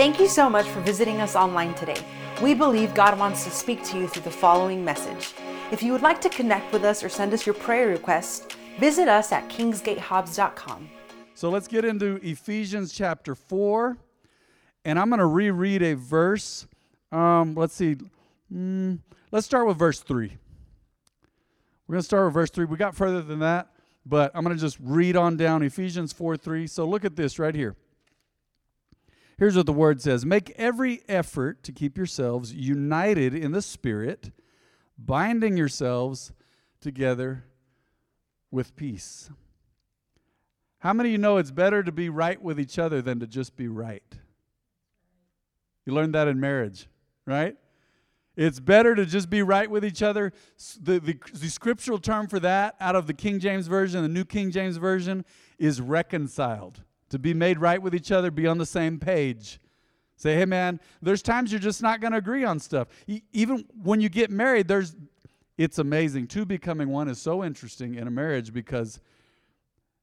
Thank you so much for visiting us online today. We believe God wants to speak to you through the following message. If you would like to connect with us or send us your prayer requests, visit us at kingsgatehobbs.com. So let's get into Ephesians chapter 4. And I'm going to reread a verse. Um, let's see. Mm, let's start with verse 3. We're going to start with verse 3. We got further than that, but I'm going to just read on down Ephesians 4 3. So look at this right here. Here's what the word says Make every effort to keep yourselves united in the Spirit, binding yourselves together with peace. How many of you know it's better to be right with each other than to just be right? You learned that in marriage, right? It's better to just be right with each other. The, the, the, scriptural term for that out of the King James Version, the New King James Version, is reconciled. To be made right with each other, be on the same page. Say, hey man, there's times you're just not going to agree on stuff. even when you get married, there's it's amazing. Two becoming one is so interesting in a marriage because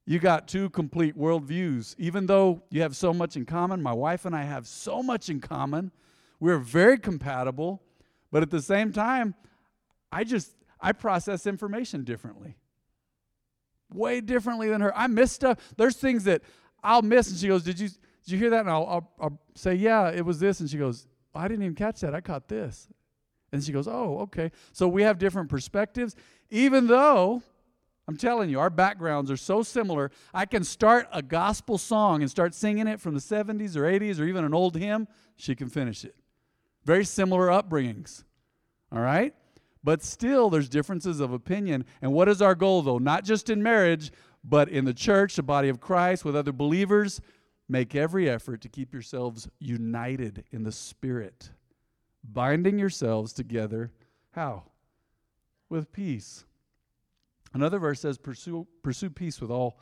you got two complete worldviews. Even though you have so much in common, my wife and I have so much in common. We're very compatible. But at the same time, I just I process information differently. Way differently than her. I miss stuff. There's things that I'll miss, and she goes, "Did you did you hear that?" And I'll, I'll, I'll say, "Yeah, it was this," and she goes, "I didn't even catch that. I caught this." And she goes, "Oh, okay." So we have different perspectives, even though I'm telling you, our backgrounds are so similar. I can start a gospel song and start singing it from the 70s or 80s or even an old hymn. She can finish it. Very similar upbringings. All right? But still, there's differences of opinion. And what is our goal, though? Not just in marriage, but in the church, the body of Christ, with other believers. Make every effort to keep yourselves united in the Spirit, binding yourselves together. How? With peace. Another verse says, pursue, pursue peace with all,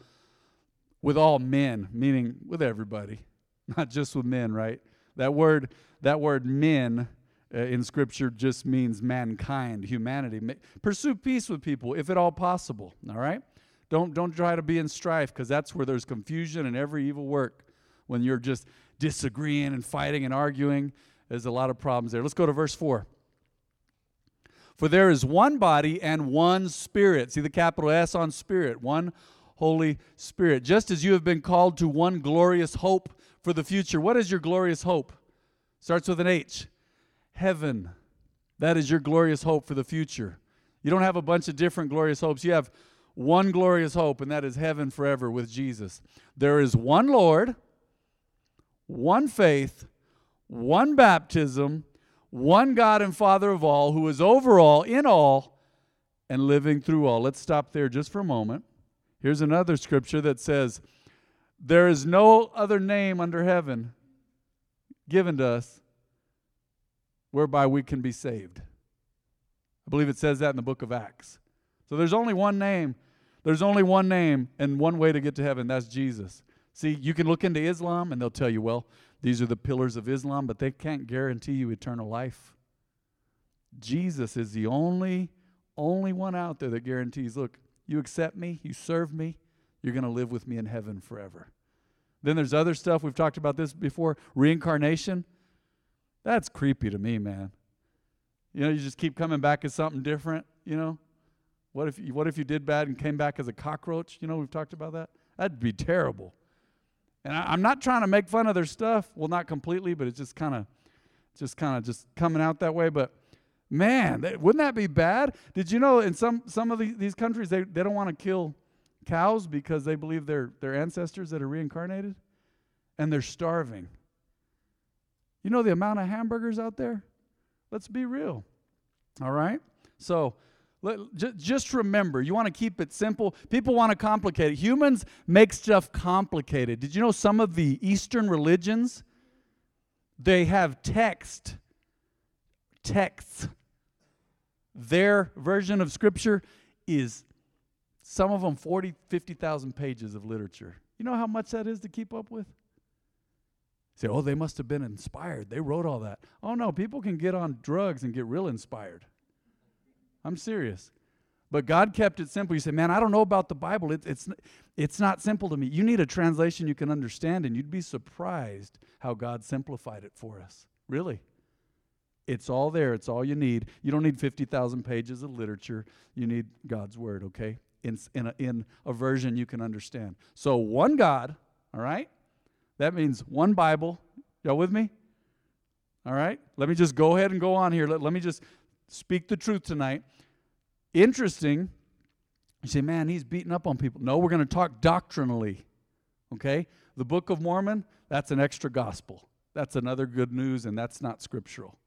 with all men, meaning with everybody, not just with men, right? That word, that word men uh, in Scripture just means mankind, humanity. Pursue peace with people if at all possible. All right, don't don't try to be in strife because that's where there's confusion and every evil work. When you're just disagreeing and fighting and arguing, there's a lot of problems there. Let's go to verse four. For there is one body and one spirit. See the capital S on spirit. One Holy Spirit. Just as you have been called to one glorious hope for the future. What is your glorious hope? Starts with an H. Heaven. That is your glorious hope for the future. You don't have a bunch of different glorious hopes. You have one glorious hope, and that is heaven forever with Jesus. There is one Lord, one faith, one baptism, one God and Father of all, who is over all, in all, and living through all. Let's stop there just for a moment. Here's another scripture that says, There is no other name under heaven given to us whereby we can be saved. I believe it says that in the book of Acts. So there's only one name. There's only one name and one way to get to heaven. That's Jesus. See, you can look into Islam and they'll tell you, well, these are the pillars of Islam, but they can't guarantee you eternal life. Jesus is the only, only one out there that guarantees, look, you accept me, you serve me, you're going to live with me in heaven forever. Then there's other stuff. We've talked about this before reincarnation. That's creepy to me, man. You know, you just keep coming back as something different, you know? What if, what if you did bad and came back as a cockroach? You know, we've talked about that. That'd be terrible. And I, am not trying to make fun of their stuff. Well, not completely, but it's just kind of, just kind of just coming out that way. But man, they, wouldn't that be bad? Did you know in some some of the, these countries they, they don't want to kill cows because they believe they're their ancestors that are reincarnated, and they're starving. You know the amount of hamburgers out there? Let's be real. All right? So, just remember, you want to keep it simple. People want to complicate it. Humans make stuff complicated. Did you know some of the Eastern religions they have text texts. Their version of scripture is some of them 40, 50,000 pages of literature. You know how much that is to keep up with? say, oh, they must have been inspired. They wrote all that. Oh, no, people can get on drugs and get real inspired. I'm serious. But God kept it simple. You say, man, I don't know about the Bible. It, it's, it's not simple to me. You need a translation you can understand, and you'd be surprised how God simplified it for us. Really. It's all there. It's all you need. You don't need 50,000 pages of literature. You need God's Word, okay? In, in, a, in a version you can understand. So, one God, all right? That means one Bible. Y'all with me? All right? Let me just go ahead and go on here. Let, let me just speak the truth tonight. Interesting. You say, man, he's beating up on people. No, we're going to talk doctrinally. Okay? The Book of Mormon, that's an extra gospel. That's another good news, and that's not scriptural.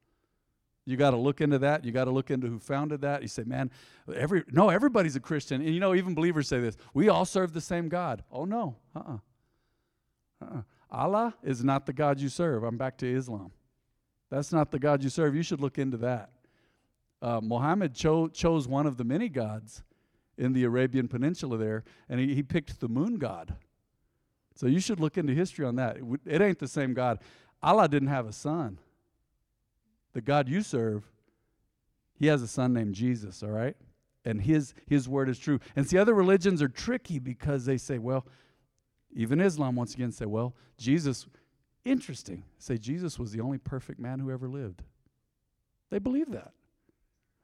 You got to look into that. You got to look into who founded that. You say, man, every no, everybody's a Christian. And you know, even believers say this. We all serve the same God. Oh no. Uh-uh. Uh-uh. Allah is not the God you serve. I'm back to Islam. That's not the God you serve. You should look into that. Uh, Muhammad cho- chose one of the many gods in the Arabian Peninsula there, and he, he picked the moon god. So you should look into history on that. It, it ain't the same God. Allah didn't have a son the God you serve, he has a son named Jesus, all right? And his his word is true. And see, other religions are tricky because they say, well, even Islam once again say, well, Jesus, interesting. Say Jesus was the only perfect man who ever lived. They believe that.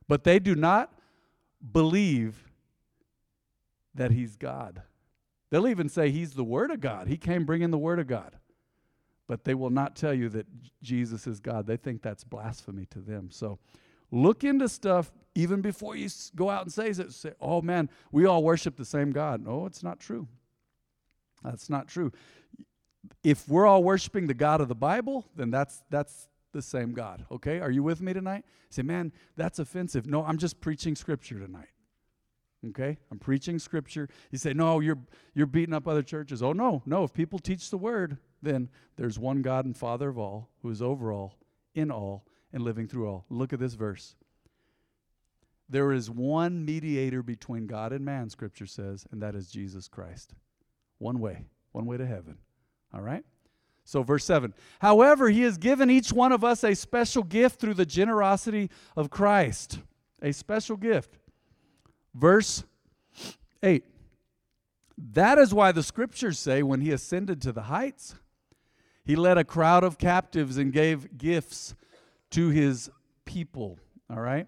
But they do not believe that he's God. They'll even say he's the Word of God. He came bringing the Word of God but they will not tell you that Jesus is God. They think that's blasphemy to them. So look into stuff even before you go out and say, say oh man, we all worship the same God. No, it's not true. That's not true. If we're all worshiping the God of the Bible, then that's that's the same God. Okay? Are you with me tonight? Say, man, that's offensive. No, I'm just preaching scripture tonight. Okay? I'm preaching scripture. You say, no, you're you're beating up other churches. Oh no, no. If people teach the word, then there's one God and Father of all, who is over all, in all, and living through all. Look at this verse. There is one mediator between God and man, Scripture says, and that is Jesus Christ. One way, one way to heaven. All right? So, verse 7 However, he has given each one of us a special gift through the generosity of Christ. A special gift. Verse 8 That is why the scriptures say when he ascended to the heights, he led a crowd of captives and gave gifts to his people. All right?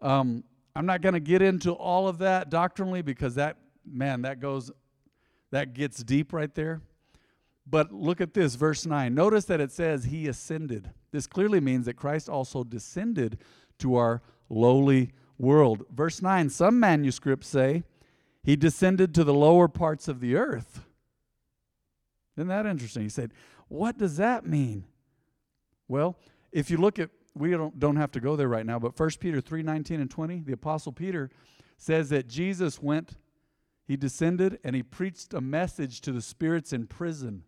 Um, I'm not going to get into all of that doctrinally because that, man, that goes, that gets deep right there. But look at this, verse 9. Notice that it says he ascended. This clearly means that Christ also descended to our lowly world. Verse 9, some manuscripts say he descended to the lower parts of the earth. Isn't that interesting? He said, what does that mean? Well, if you look at we don't, don't have to go there right now, but 1 Peter 3 19 and 20, the Apostle Peter says that Jesus went, he descended, and he preached a message to the spirits in prison.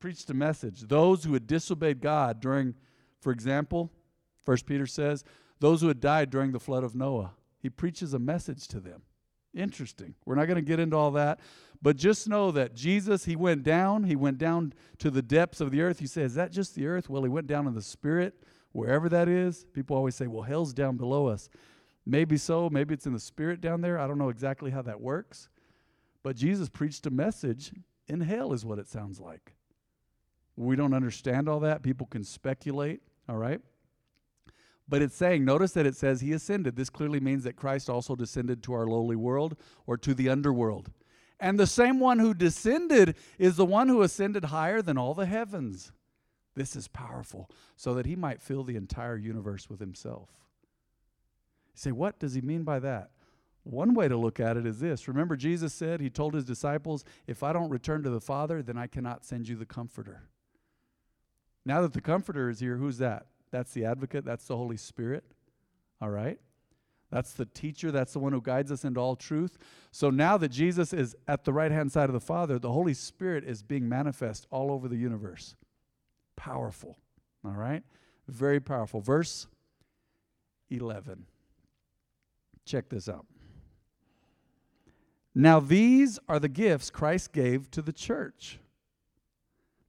Preached a message. Those who had disobeyed God during, for example, 1 Peter says, those who had died during the flood of Noah. He preaches a message to them. Interesting. We're not going to get into all that, but just know that Jesus, he went down, he went down to the depths of the earth. You say, is that just the earth? Well, he went down in the spirit, wherever that is. People always say, well, hell's down below us. Maybe so, maybe it's in the spirit down there. I don't know exactly how that works. But Jesus preached a message in hell, is what it sounds like. We don't understand all that. People can speculate, all right? But it's saying, notice that it says he ascended. This clearly means that Christ also descended to our lowly world or to the underworld. And the same one who descended is the one who ascended higher than all the heavens. This is powerful, so that he might fill the entire universe with himself. You say, what does he mean by that? One way to look at it is this. Remember, Jesus said, He told His disciples, If I don't return to the Father, then I cannot send you the Comforter. Now that the Comforter is here, who's that? That's the advocate, that's the Holy Spirit. All right? That's the teacher, that's the one who guides us into all truth. So now that Jesus is at the right hand side of the Father, the Holy Spirit is being manifest all over the universe. Powerful. All right? Very powerful. Verse 11. Check this out. Now, these are the gifts Christ gave to the church.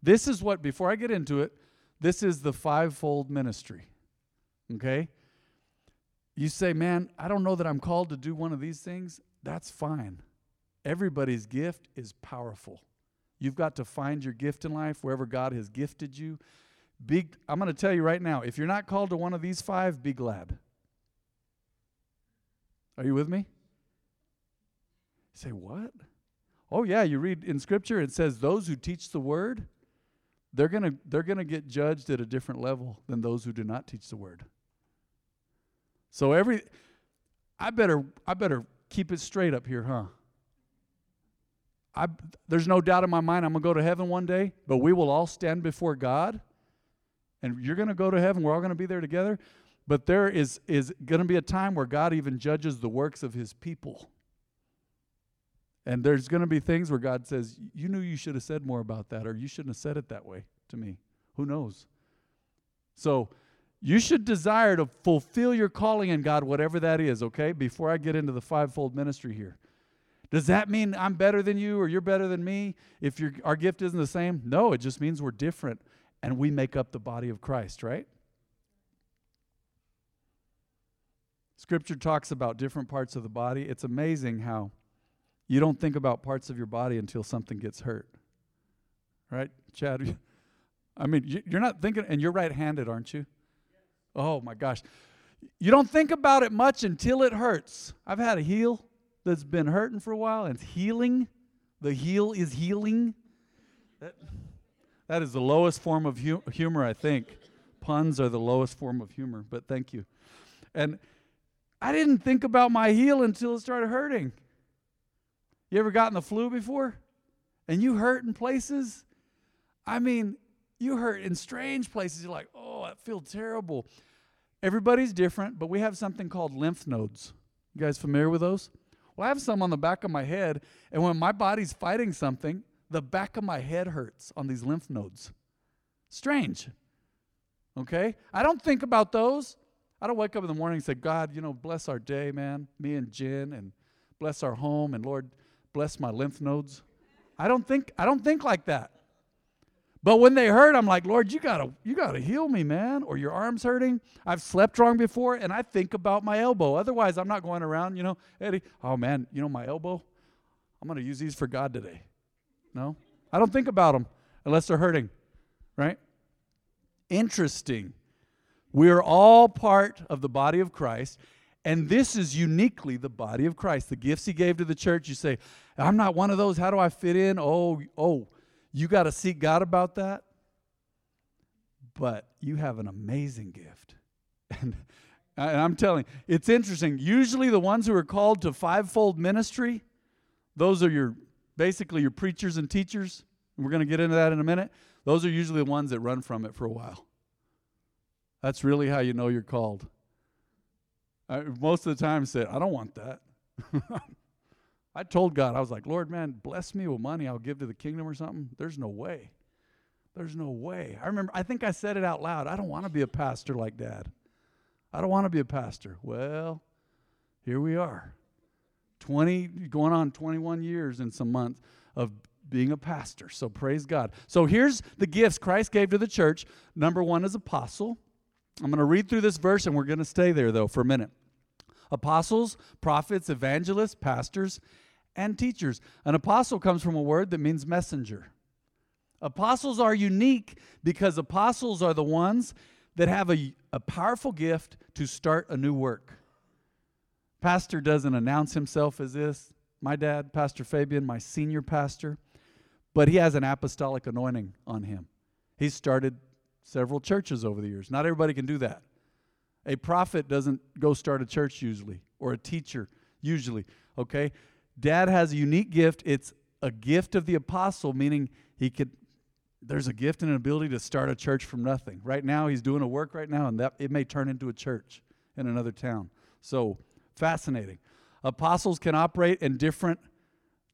This is what, before I get into it, this is the fivefold ministry. Okay? you say, man, I don't know that I'm called to do one of these things, that's fine. Everybody's gift is powerful. You've got to find your gift in life wherever God has gifted you. Be, I'm going to tell you right now if you're not called to one of these five, be glad. Are you with me? Say, what? Oh, yeah, you read in Scripture, it says those who teach the word, they're going to they're going to get judged at a different level than those who do not teach the word. So every I better I better keep it straight up here, huh? I there's no doubt in my mind I'm going to go to heaven one day, but we will all stand before God. And you're going to go to heaven, we're all going to be there together. But there is is going to be a time where God even judges the works of his people. And there's going to be things where God says, You knew you should have said more about that, or you shouldn't have said it that way to me. Who knows? So you should desire to fulfill your calling in God, whatever that is, okay? Before I get into the fivefold ministry here. Does that mean I'm better than you or you're better than me if our gift isn't the same? No, it just means we're different and we make up the body of Christ, right? Scripture talks about different parts of the body. It's amazing how you don't think about parts of your body until something gets hurt. Right, Chad? I mean, you're not thinking, and you're right handed, aren't you? Oh my gosh. You don't think about it much until it hurts. I've had a heel that's been hurting for a while and it's healing. The heel is healing. That, that is the lowest form of hu- humor, I think. Puns are the lowest form of humor, but thank you. And I didn't think about my heel until it started hurting. You ever gotten the flu before? And you hurt in places? I mean, you hurt in strange places. You're like, oh, I feel terrible. Everybody's different, but we have something called lymph nodes. You guys familiar with those? Well, I have some on the back of my head, and when my body's fighting something, the back of my head hurts on these lymph nodes. Strange. Okay? I don't think about those. I don't wake up in the morning and say, God, you know, bless our day, man, me and Jen, and bless our home, and Lord, bless my lymph nodes. I don't think I don't think like that. But when they hurt, I'm like, Lord, you gotta you gotta heal me, man. Or your arm's hurting. I've slept wrong before, and I think about my elbow. Otherwise, I'm not going around, you know, Eddie. Oh man, you know my elbow. I'm gonna use these for God today. No, I don't think about them unless they're hurting, right? Interesting. We are all part of the body of Christ, and this is uniquely the body of Christ. The gifts He gave to the church. You say, I'm not one of those. How do I fit in? Oh, oh you got to seek God about that. But you have an amazing gift. And, and I'm telling you, it's interesting. Usually, the ones who are called to fivefold ministry, those are your basically your preachers and teachers. We're going to get into that in a minute. Those are usually the ones that run from it for a while. That's really how you know you're called. I, most of the time, said, I don't want that. I told God, I was like, Lord, man, bless me with money I'll give to the kingdom or something. There's no way. There's no way. I remember, I think I said it out loud. I don't want to be a pastor like dad. I don't want to be a pastor. Well, here we are. 20, going on 21 years in some months of being a pastor. So praise God. So here's the gifts Christ gave to the church. Number one is apostle. I'm going to read through this verse and we're going to stay there though for a minute apostles, prophets, evangelists, pastors, and teachers. An apostle comes from a word that means messenger. Apostles are unique because apostles are the ones that have a, a powerful gift to start a new work. Pastor doesn't announce himself as this. My dad, Pastor Fabian, my senior pastor, but he has an apostolic anointing on him. He's started several churches over the years. Not everybody can do that. A prophet doesn't go start a church usually, or a teacher usually, okay? Dad has a unique gift. It's a gift of the apostle, meaning he could there's a gift and an ability to start a church from nothing. Right now he's doing a work right now and that it may turn into a church in another town. So, fascinating. Apostles can operate in different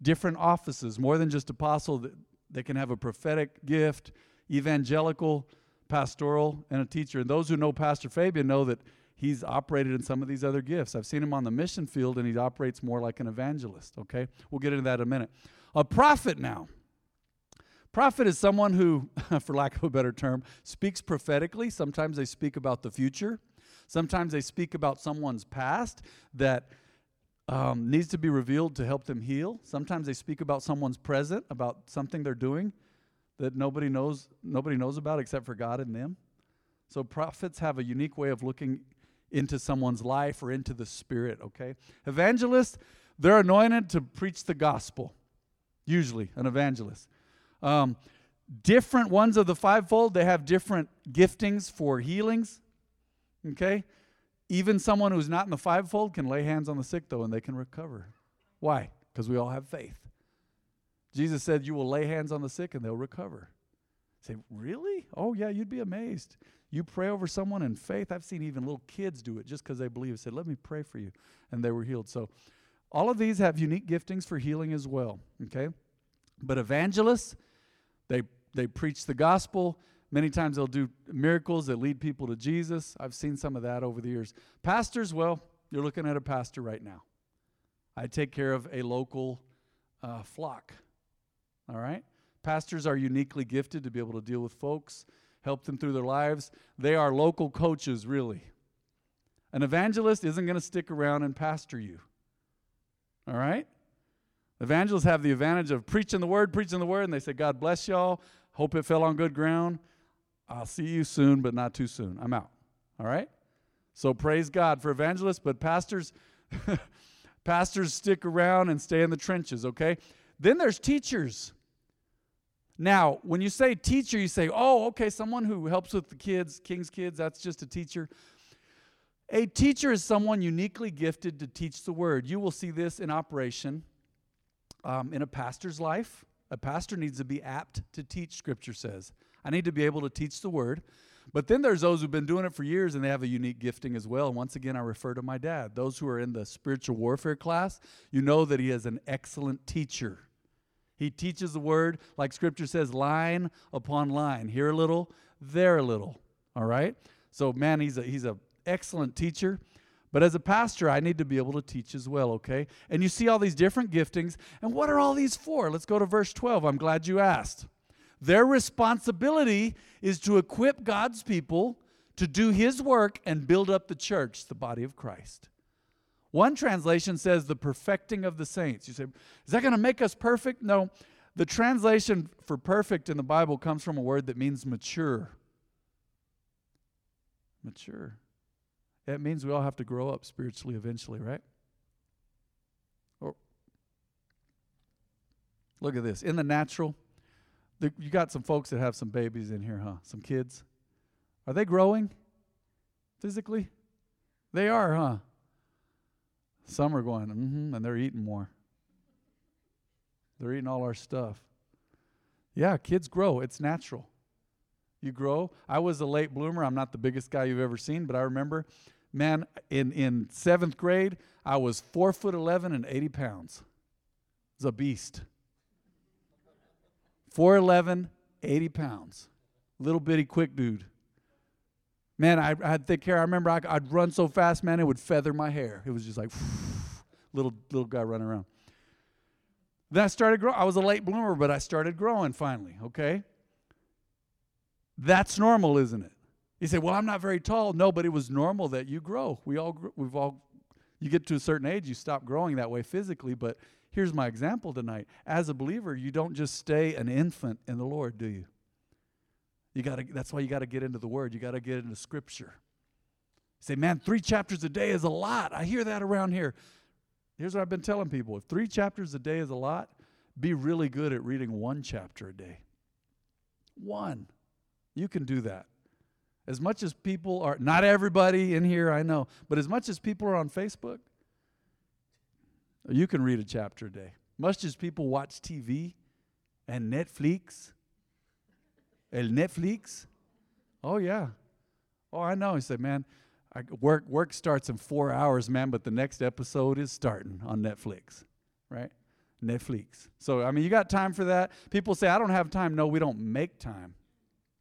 different offices, more than just apostle. They can have a prophetic gift, evangelical, pastoral, and a teacher. And those who know Pastor Fabian know that he's operated in some of these other gifts. I've seen him on the mission field, and he operates more like an evangelist. Okay? We'll get into that in a minute. A prophet now. Prophet is someone who, for lack of a better term, speaks prophetically. Sometimes they speak about the future. Sometimes they speak about someone's past that um, needs to be revealed to help them heal. Sometimes they speak about someone's present, about something they're doing that nobody knows nobody knows about except for God and them. So prophets have a unique way of looking into someone's life or into the spirit, okay? Evangelists, they're anointed to preach the gospel. Usually, an evangelist. Um, different ones of the fivefold, they have different giftings for healings. Okay? Even someone who's not in the fivefold can lay hands on the sick, though, and they can recover. Why? Because we all have faith. Jesus said, You will lay hands on the sick and they'll recover. Say, really? Oh, yeah, you'd be amazed. You pray over someone in faith. I've seen even little kids do it just because they believe. Said, Let me pray for you. And they were healed. So, all of these have unique giftings for healing as well. Okay? But evangelists, they, they preach the gospel. Many times they'll do miracles that lead people to Jesus. I've seen some of that over the years. Pastors, well, you're looking at a pastor right now. I take care of a local uh, flock. All right? Pastors are uniquely gifted to be able to deal with folks, help them through their lives. They are local coaches, really. An evangelist isn't going to stick around and pastor you. All right? Evangelists have the advantage of preaching the word, preaching the word, and they say, God bless y'all. Hope it fell on good ground. I'll see you soon, but not too soon. I'm out. All right? So praise God for evangelists, but pastors pastors stick around and stay in the trenches, okay? Then there's teachers. Now, when you say teacher, you say, "Oh, okay, someone who helps with the kids, King's kids, that's just a teacher." A teacher is someone uniquely gifted to teach the word. You will see this in operation um, in a pastor's life. A pastor needs to be apt to teach, Scripture says. I need to be able to teach the word. But then there's those who've been doing it for years and they have a unique gifting as well. And once again, I refer to my dad. Those who are in the spiritual warfare class, you know that he is an excellent teacher. He teaches the word, like Scripture says, line upon line. Here a little, there a little. All right? So, man, he's a, he's a excellent teacher. But as a pastor, I need to be able to teach as well, okay? And you see all these different giftings. And what are all these for? Let's go to verse 12. I'm glad you asked. Their responsibility is to equip God's people to do his work and build up the church, the body of Christ. One translation says the perfecting of the saints. You say, is that going to make us perfect? No. The translation for perfect in the Bible comes from a word that means mature. Mature. It means we all have to grow up spiritually eventually, right? Or look at this. In the natural, the, you got some folks that have some babies in here, huh? Some kids. Are they growing physically? They are, huh? Some are going, mm-hmm, and they're eating more. They're eating all our stuff. Yeah, kids grow. It's natural. You grow. I was a late bloomer. I'm not the biggest guy you've ever seen, but I remember man, in, in seventh grade, I was four foot 11 and 80 pounds. It was a beast. 4'11, 80 pounds. Little bitty quick dude. Man, I, I had thick hair. I remember I, would run so fast, man, it would feather my hair. It was just like little little guy running around. Then I started growing. I was a late bloomer, but I started growing finally, okay? That's normal, isn't it? You say, "Well, I'm not very tall." No, but it was normal that you grow. We all we've all you get to a certain age, you stop growing that way physically, but here's my example tonight. As a believer, you don't just stay an infant in the Lord, do you? You got to that's why you got to get into the word. You got to get into scripture. You say, "Man, 3 chapters a day is a lot." I hear that around here. Here's what I've been telling people. If 3 chapters a day is a lot, be really good at reading one chapter a day. One. You can do that. As much as people are, not everybody in here, I know, but as much as people are on Facebook, you can read a chapter a day. Much as people watch TV and Netflix, El Netflix. Oh, yeah. Oh, I know. He said, man, I, work, work starts in four hours, man, but the next episode is starting on Netflix, right? Netflix. So, I mean, you got time for that? People say, I don't have time. No, we don't make time.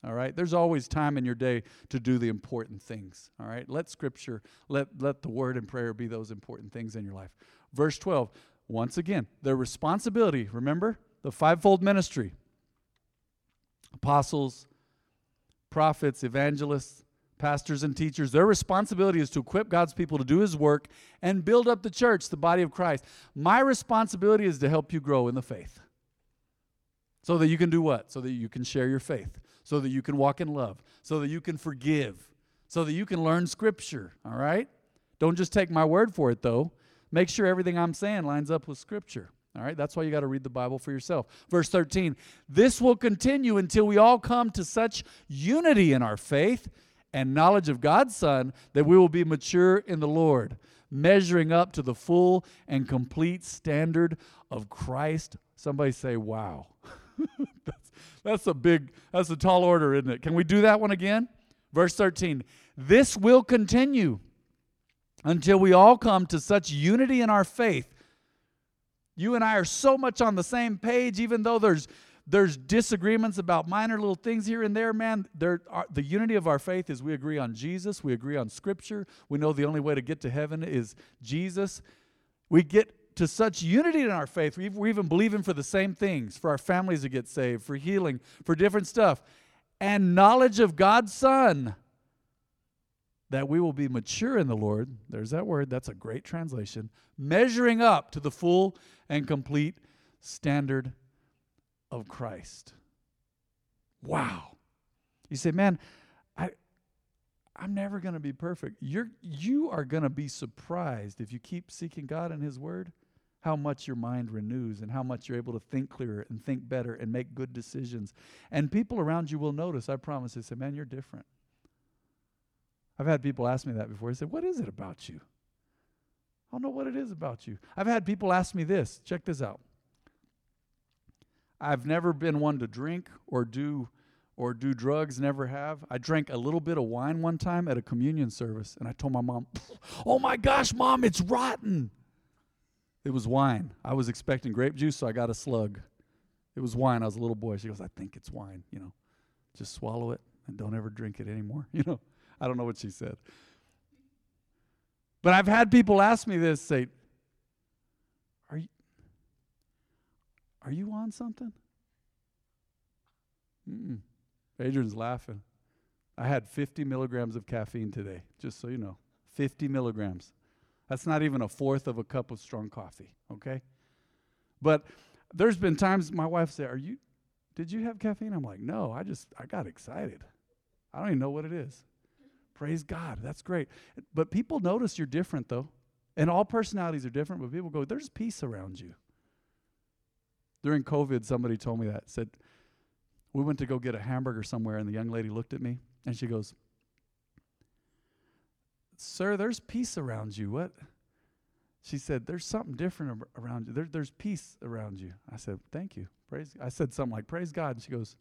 All right? There's always time in your day to do the important things. All right? Let scripture, let, let the word and prayer be those important things in your life. Verse 12, once again, their responsibility, remember? The fivefold ministry apostles, prophets, evangelists, pastors and teachers, their responsibility is to equip God's people to do his work and build up the church, the body of Christ. My responsibility is to help you grow in the faith. So that you can do what? So that you can share your faith, so that you can walk in love, so that you can forgive, so that you can learn scripture, all right? Don't just take my word for it though. Make sure everything I'm saying lines up with scripture. All right, that's why you got to read the Bible for yourself. Verse 13 This will continue until we all come to such unity in our faith and knowledge of God's Son that we will be mature in the Lord, measuring up to the full and complete standard of Christ. Somebody say, Wow. that's, a big, that's a tall order, isn't it? Can we do that one again? Verse 13 This will continue until we all come to such unity in our faith you and I are so much on the same page, even though there's there's disagreements about minor little things here and there, man. There are, the unity of our faith is we agree on Jesus, we agree on Scripture. We know the only way to get to heaven is Jesus. We get to such unity in our faith. We, we even believe in for the same things, for our families to get saved, for healing, for different stuff, and knowledge of God's Son that we will be mature in the Lord. There's that word, that's a great translation. Measuring up to the full and complete standard of Christ. Wow. You say, man, I, I'm never going to be perfect. You're, you are going to be surprised if you keep seeking God and His Word, how much your mind renews and how much you're able to think clearer and think better and make good decisions. And people around you will notice, I promise. They say, man, you're different. I've had people ask me that before. They said, What is it about you? I don't know what it is about you. I've had people ask me this. Check this out. I've never been one to drink or do or do drugs, never have. I drank a little bit of wine one time at a communion service, and I told my mom, Oh my gosh, mom, it's rotten. It was wine. I was expecting grape juice, so I got a slug. It was wine. I was a little boy. She goes, I think it's wine, you know. Just swallow it and don't ever drink it anymore, you know. I don't know what she said. But I've had people ask me this say, Are you, are you on something? Mm-mm. Adrian's laughing. I had 50 milligrams of caffeine today, just so you know. 50 milligrams. That's not even a fourth of a cup of strong coffee, okay? But there's been times my wife said, Are you, did you have caffeine? I'm like, No, I just, I got excited. I don't even know what it is. Praise God. That's great. But people notice you're different, though. And all personalities are different, but people go, there's peace around you. During COVID, somebody told me that. Said, we went to go get a hamburger somewhere, and the young lady looked at me and she goes, Sir, there's peace around you. What? She said, There's something different around you. There, there's peace around you. I said, Thank you. Praise. I said something like, Praise God. And she goes,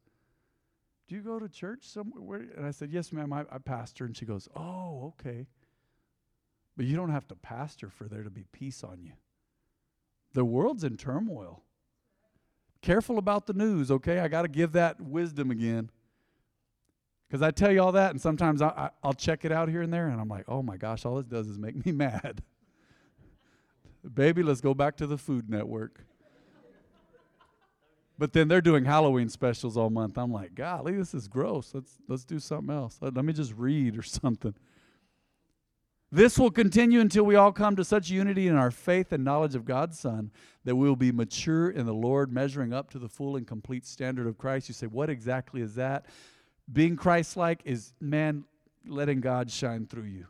do you go to church somewhere? And I said, Yes, ma'am, I, I pastor. And she goes, Oh, okay. But you don't have to pastor for there to be peace on you. The world's in turmoil. Careful about the news, okay? I got to give that wisdom again. Because I tell you all that, and sometimes I, will check it out here and there, and I'm like, oh my gosh, all this does is make me mad. Baby, let's go back to the Food Network. But then they're doing Halloween specials all month. I'm like, golly, this is gross. Let's let's do something else. Let, let me just read or something. This will continue until we all come to such unity in our faith and knowledge of God's Son that we will be mature in the Lord, measuring up to the full and complete standard of Christ. You say, what exactly is that? Being Christ-like is man letting God shine through you.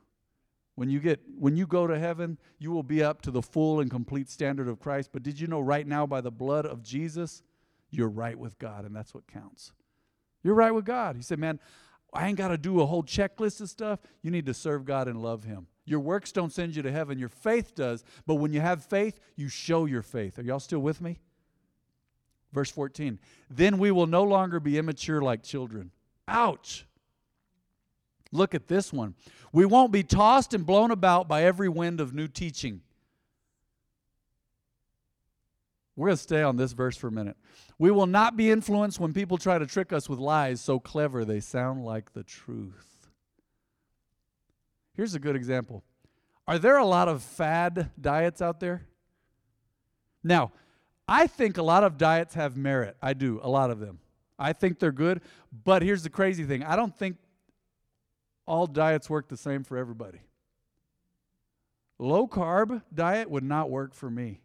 When you get when you go to heaven, you will be up to the full and complete standard of Christ. But did you know right now by the blood of Jesus, you're right with God, and that's what counts. You're right with God. He said, Man, I ain't got to do a whole checklist of stuff. You need to serve God and love Him. Your works don't send you to heaven, your faith does. But when you have faith, you show your faith. Are y'all still with me? Verse 14. Then we will no longer be immature like children. Ouch. Look at this one. We won't be tossed and blown about by every wind of new teaching. We're going to stay on this verse for a minute. We will not be influenced when people try to trick us with lies so clever they sound like the truth. Here's a good example. Are there a lot of fad diets out there? Now, I think a lot of diets have merit. I do, a lot of them. I think they're good, but here's the crazy thing. I don't think all diets work the same for everybody. Low carb diet would not work for me.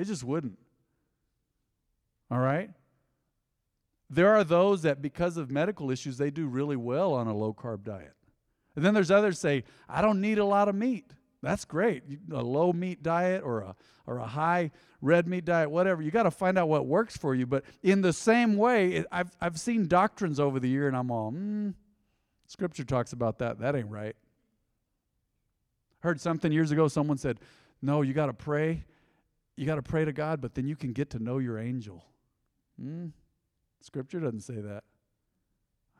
It just wouldn't. All right? There are those that, because of medical issues, they do really well on a low carb diet. And then there's others say, I don't need a lot of meat. That's great. A low meat diet or a, or a high red meat diet, whatever. You got to find out what works for you. But in the same way, it, I've, I've seen doctrines over the year and I'm all, hmm, scripture talks about that. That ain't right. Heard something years ago, someone said, no, you got to pray. You got to pray to God, but then you can get to know your angel. Hmm? Scripture doesn't say that.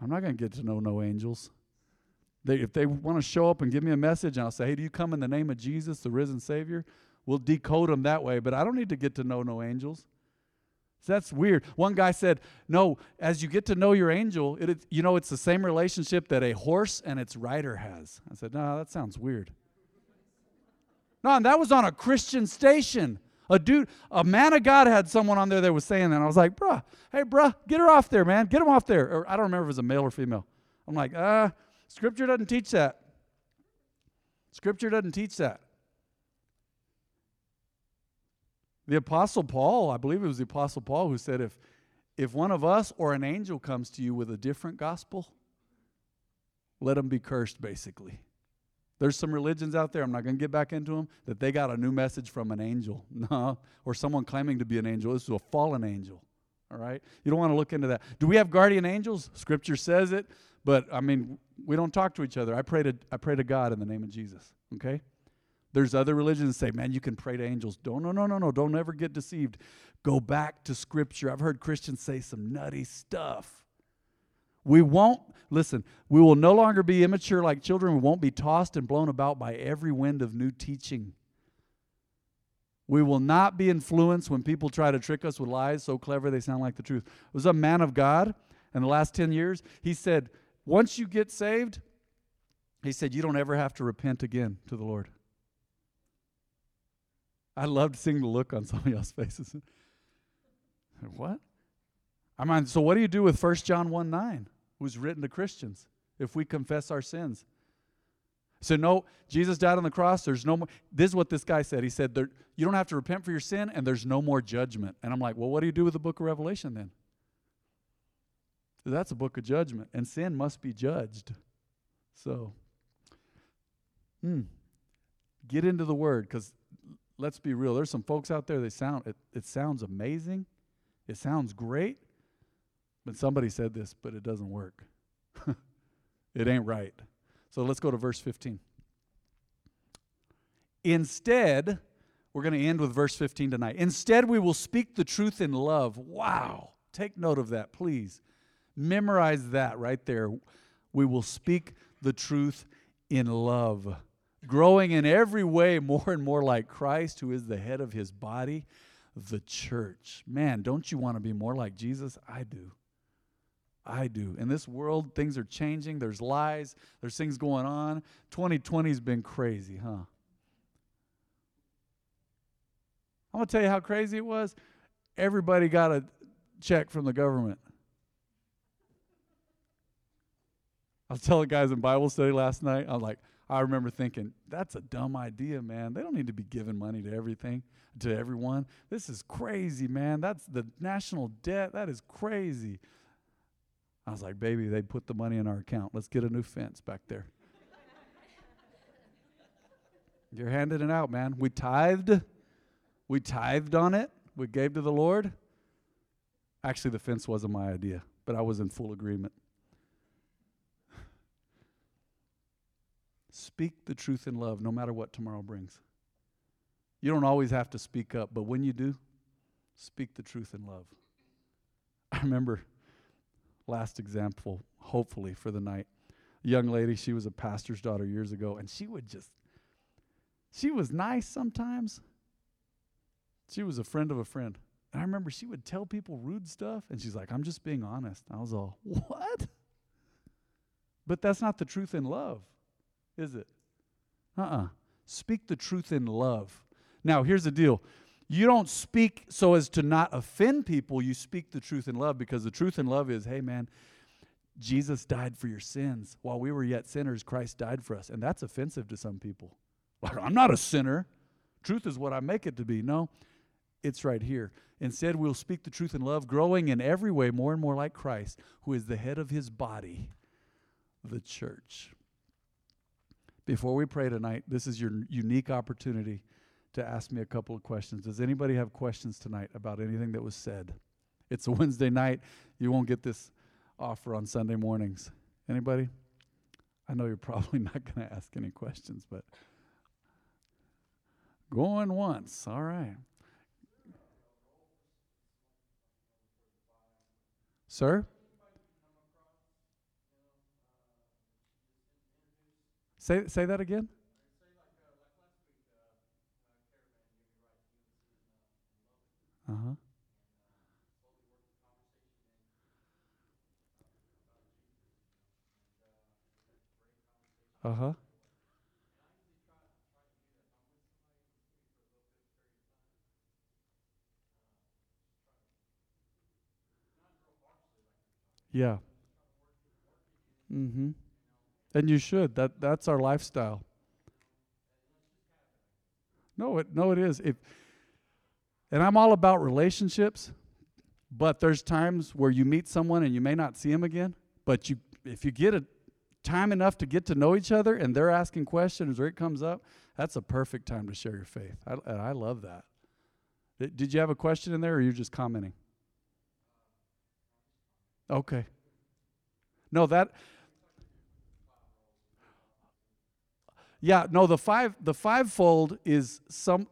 I'm not going to get to know no angels. They, if they want to show up and give me a message, and I'll say, hey, do you come in the name of Jesus, the risen Savior? We'll decode them that way, but I don't need to get to know no angels. So that's weird. One guy said, no, as you get to know your angel, it, it, you know, it's the same relationship that a horse and its rider has. I said, no, that sounds weird. No, and that was on a Christian station. A dude, a man of God had someone on there that was saying that. I was like, bruh, hey, bruh, get her off there, man. Get him off there. Or I don't remember if it was a male or female. I'm like, uh, Scripture doesn't teach that. Scripture doesn't teach that. The Apostle Paul, I believe it was the Apostle Paul who said, if, if one of us or an angel comes to you with a different gospel, let him be cursed, basically. There's some religions out there, I'm not going to get back into them, that they got a new message from an angel. No, or someone claiming to be an angel. This is a fallen angel. All right? You don't want to look into that. Do we have guardian angels? Scripture says it, but I mean, we don't talk to each other. I pray to I pray to God in the name of Jesus. Okay? There's other religions that say, man, you can pray to angels. Don't no no no no. Don't ever get deceived. Go back to scripture. I've heard Christians say some nutty stuff. We won't, listen, we will no longer be immature like children. We won't be tossed and blown about by every wind of new teaching. We will not be influenced when people try to trick us with lies so clever they sound like the truth. It was a man of God in the last 10 years. He said, Once you get saved, he said, You don't ever have to repent again to the Lord. I loved seeing the look on some of y'all's faces. what? I mean, so what do you do with 1 John 1 9, who's written to Christians, if we confess our sins? So, no, Jesus died on the cross. There's no more. This is what this guy said. He said, there, You don't have to repent for your sin, and there's no more judgment. And I'm like, Well, what do you do with the book of Revelation then? That's a book of judgment, and sin must be judged. So, hmm, get into the word, because let's be real. There's some folks out there, they sound, it, it sounds amazing, it sounds great, but somebody said this, but it doesn't work. it ain't right. So let's go to verse 15. Instead, we're going to end with verse 15 tonight. Instead, we will speak the truth in love. Wow. Take note of that, please. Memorize that right there. We will speak the truth in love, growing in every way more and more like Christ, who is the head of his body, the church. Man, don't you want to be more like Jesus? I do. I do. In this world, things are changing. There's lies, there's things going on. 2020 has been crazy, huh? I'm going to tell you how crazy it was. Everybody got a check from the government. I was telling guys in Bible study last night, I was like, I remember thinking, that's a dumb idea, man. They don't need to be giving money to everything, to everyone. This is crazy, man. That's the national debt. That is crazy. I was like, baby, they put the money in our account. Let's get a new fence back there. You're handing it out, man. We tithed. We tithed on it. We gave to the Lord. Actually, the fence wasn't my idea, but I was in full agreement. Speak the truth in love, no matter what tomorrow brings. You don't always have to speak up, but when you do, speak the truth in love. I remember last example, hopefully, for the night. A young lady, she was a pastor's daughter years ago, and she would just, she was nice sometimes. She was a friend of a friend. And I remember she would tell people rude stuff, and she's like, I'm just being honest. I was all, what? But that's not the truth in love, is it? Uh uh-uh. uh Speak the truth in love. Now, here's the deal you don't speak so as to not offend people. You speak the truth in love because the truth in love is hey, man, Jesus died for your sins. While we were yet sinners, Christ died for us. And that's offensive to some people. I'm not a sinner. Truth is what I make it to be. No, it's right here. Instead, we'll speak the truth in love, growing in every way more and more like Christ, who is the head of his body, the church. Before we pray tonight, this is your unique opportunity to ask me a couple of questions. Does anybody have questions tonight about anything that was said? It's a Wednesday night. You won't get this offer on Sunday mornings. Anybody? I know you're probably not going to ask any questions, but going once. All right. Sir? Say say that again. Uh huh. Uh huh. Yeah. Mm-hmm. And you should. That that's our lifestyle. No, it no, it is. If and I'm all about relationships, but there's times where you meet someone and you may not see them again. But you if you get a time enough to get to know each other and they're asking questions or it comes up, that's a perfect time to share your faith. I, I love that. Did you have a question in there or you're you just commenting? Okay. No, that Yeah, no, the five the fivefold is some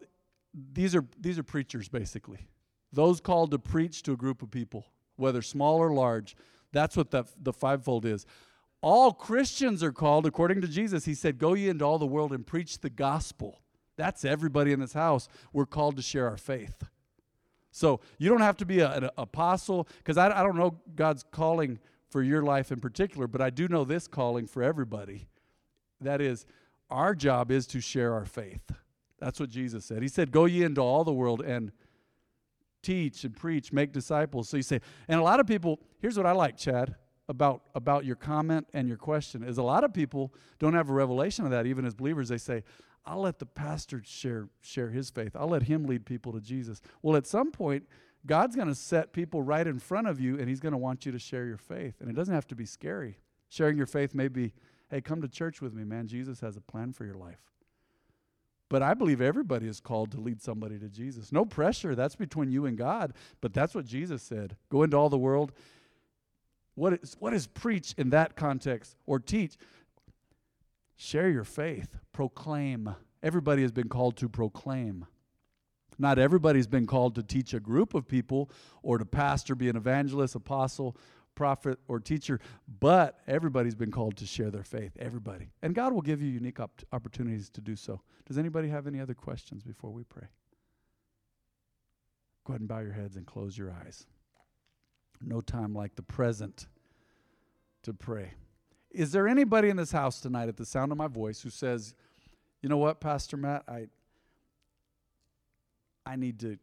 these are these are preachers basically. Those called to preach to a group of people, whether small or large. That's what the, the fivefold is. All Christians are called, according to Jesus. He said, Go ye into all the world and preach the gospel. That's everybody in this house. We're called to share our faith. So you don't have to be a, an apostle, because I, I don't know God's calling for your life in particular, but I do know this calling for everybody. That is, our job is to share our faith. That's what Jesus said. He said, Go ye into all the world and teach and preach, make disciples. So you say, and a lot of people, here's what I like, Chad, about, about your comment and your question, is a lot of people don't have a revelation of that, even as believers. They say, I'll let the pastor share, share his faith. I'll let him lead people to Jesus. Well, at some point, God's going to set people right in front of you, and he's going to want you to share your faith. And it doesn't have to be scary. Sharing your faith may be Hey, come to church with me, man. Jesus has a plan for your life. But I believe everybody is called to lead somebody to Jesus. No pressure. That's between you and God. But that's what Jesus said. Go into all the world. What is, what is preach in that context or teach? Share your faith. Proclaim. Everybody has been called to proclaim. Not everybody's been called to teach a group of people or to pastor, be an evangelist, apostle, prophet, or teacher, but everybody's been called to share their faith. Everybody. And God will give you unique op- opportunities to do so. Does anybody have any other questions before we pray? Go ahead and bow your heads and close your eyes. No time like the present to pray. Is there anybody in this house tonight at the sound of my voice who says, you know what, Pastor Matt, I I need to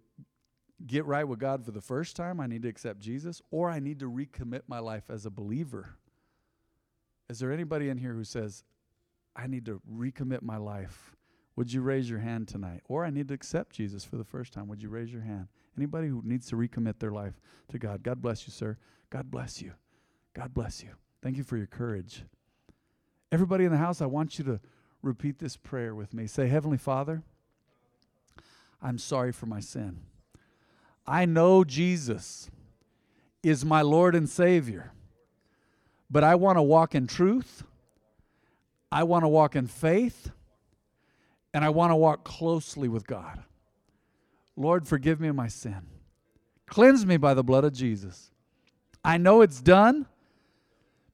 get right with God for the first time, I need to accept Jesus, or I need to recommit my life as a believer. Is there anybody in here who says, I need to recommit my life? Would you raise your hand tonight? Or I need to accept Jesus for the first time. Would you raise your hand? Anybody who needs to recommit their life to God. God bless you, sir. God bless you. God bless you. Thank you for your courage. Everybody in the house, I want you to repeat this prayer with me. Say, Heavenly Father, I'm sorry for my sin. I know Jesus is my Lord and Savior, but I want to walk in truth. I want to walk in faith, and I want to walk closely with God. Lord, forgive me my sin. Cleanse me by the blood of Jesus. I know it's done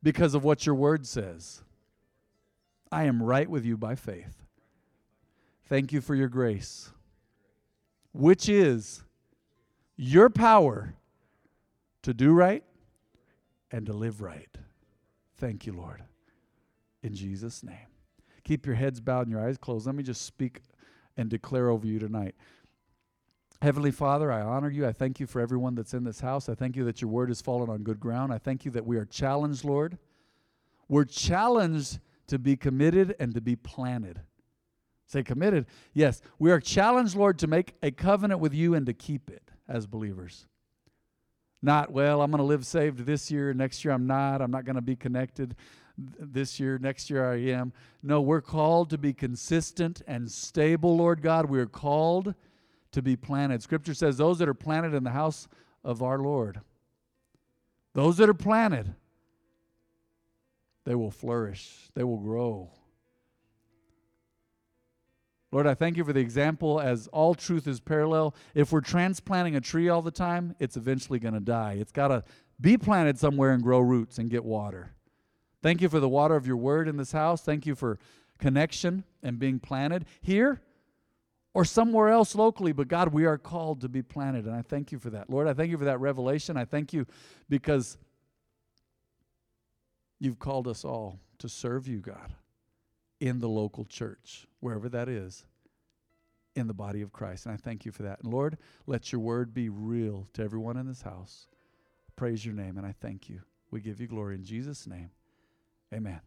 because of what your word says. I am right with you by faith. Thank you for your grace, which is your power to do right and to live right. Thank you, Lord. In Jesus' name. Keep your heads bowed and your eyes closed. Let me just speak and declare over you tonight. Heavenly Father, I honor you. I thank you for everyone that's in this house. I thank you that your word has fallen on good ground. I thank you that we are challenged, Lord We're challenged to be committed and to be planted. Say committed. Yes, we are challenged, Lord, to make a covenant with you and to keep it as believers. Not, well, I'm going to live saved this year, next year I'm not, I'm not going to be connected this year, next year I am. No, we're called to be consistent and stable, Lord God. We are called to be planted. Scripture says those that are planted in the house of our Lord, those that are planted, they will flourish, they will grow. Lord, I thank you for the example as all truth is parallel. If we're transplanting a tree all the time, it's eventually going to die. It's got to be planted somewhere and grow roots and get water. Thank you for the water of your word in this house. Thank you for connection and being planted here or somewhere else locally. But God, we are called to be planted. And I thank you for that. Lord, I thank you for that revelation. I thank you because you've called us all to serve you, God, in the local church, wherever that is, in the body of Christ. And I thank you for that. And Lord, let your word be real to everyone in this house. Praise your name, and I thank you. We give you glory in Jesus' name. Amen.